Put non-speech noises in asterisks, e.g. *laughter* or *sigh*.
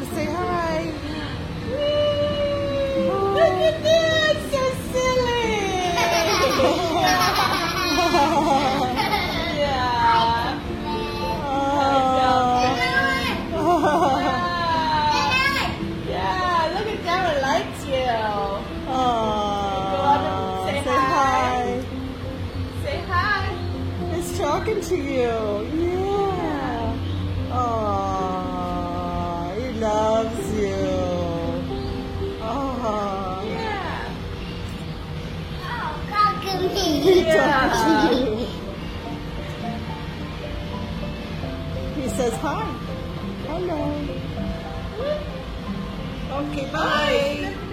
to say hi. Look at this, so silly. *laughs* yeah. Yeah, look at likes you. Oh. Say, hi. Say hi. It's talking to you. Yeah. Loves you. Oh, Yeah. Oh, look at me. he Yeah. He says hi. Hello. Okay, bye.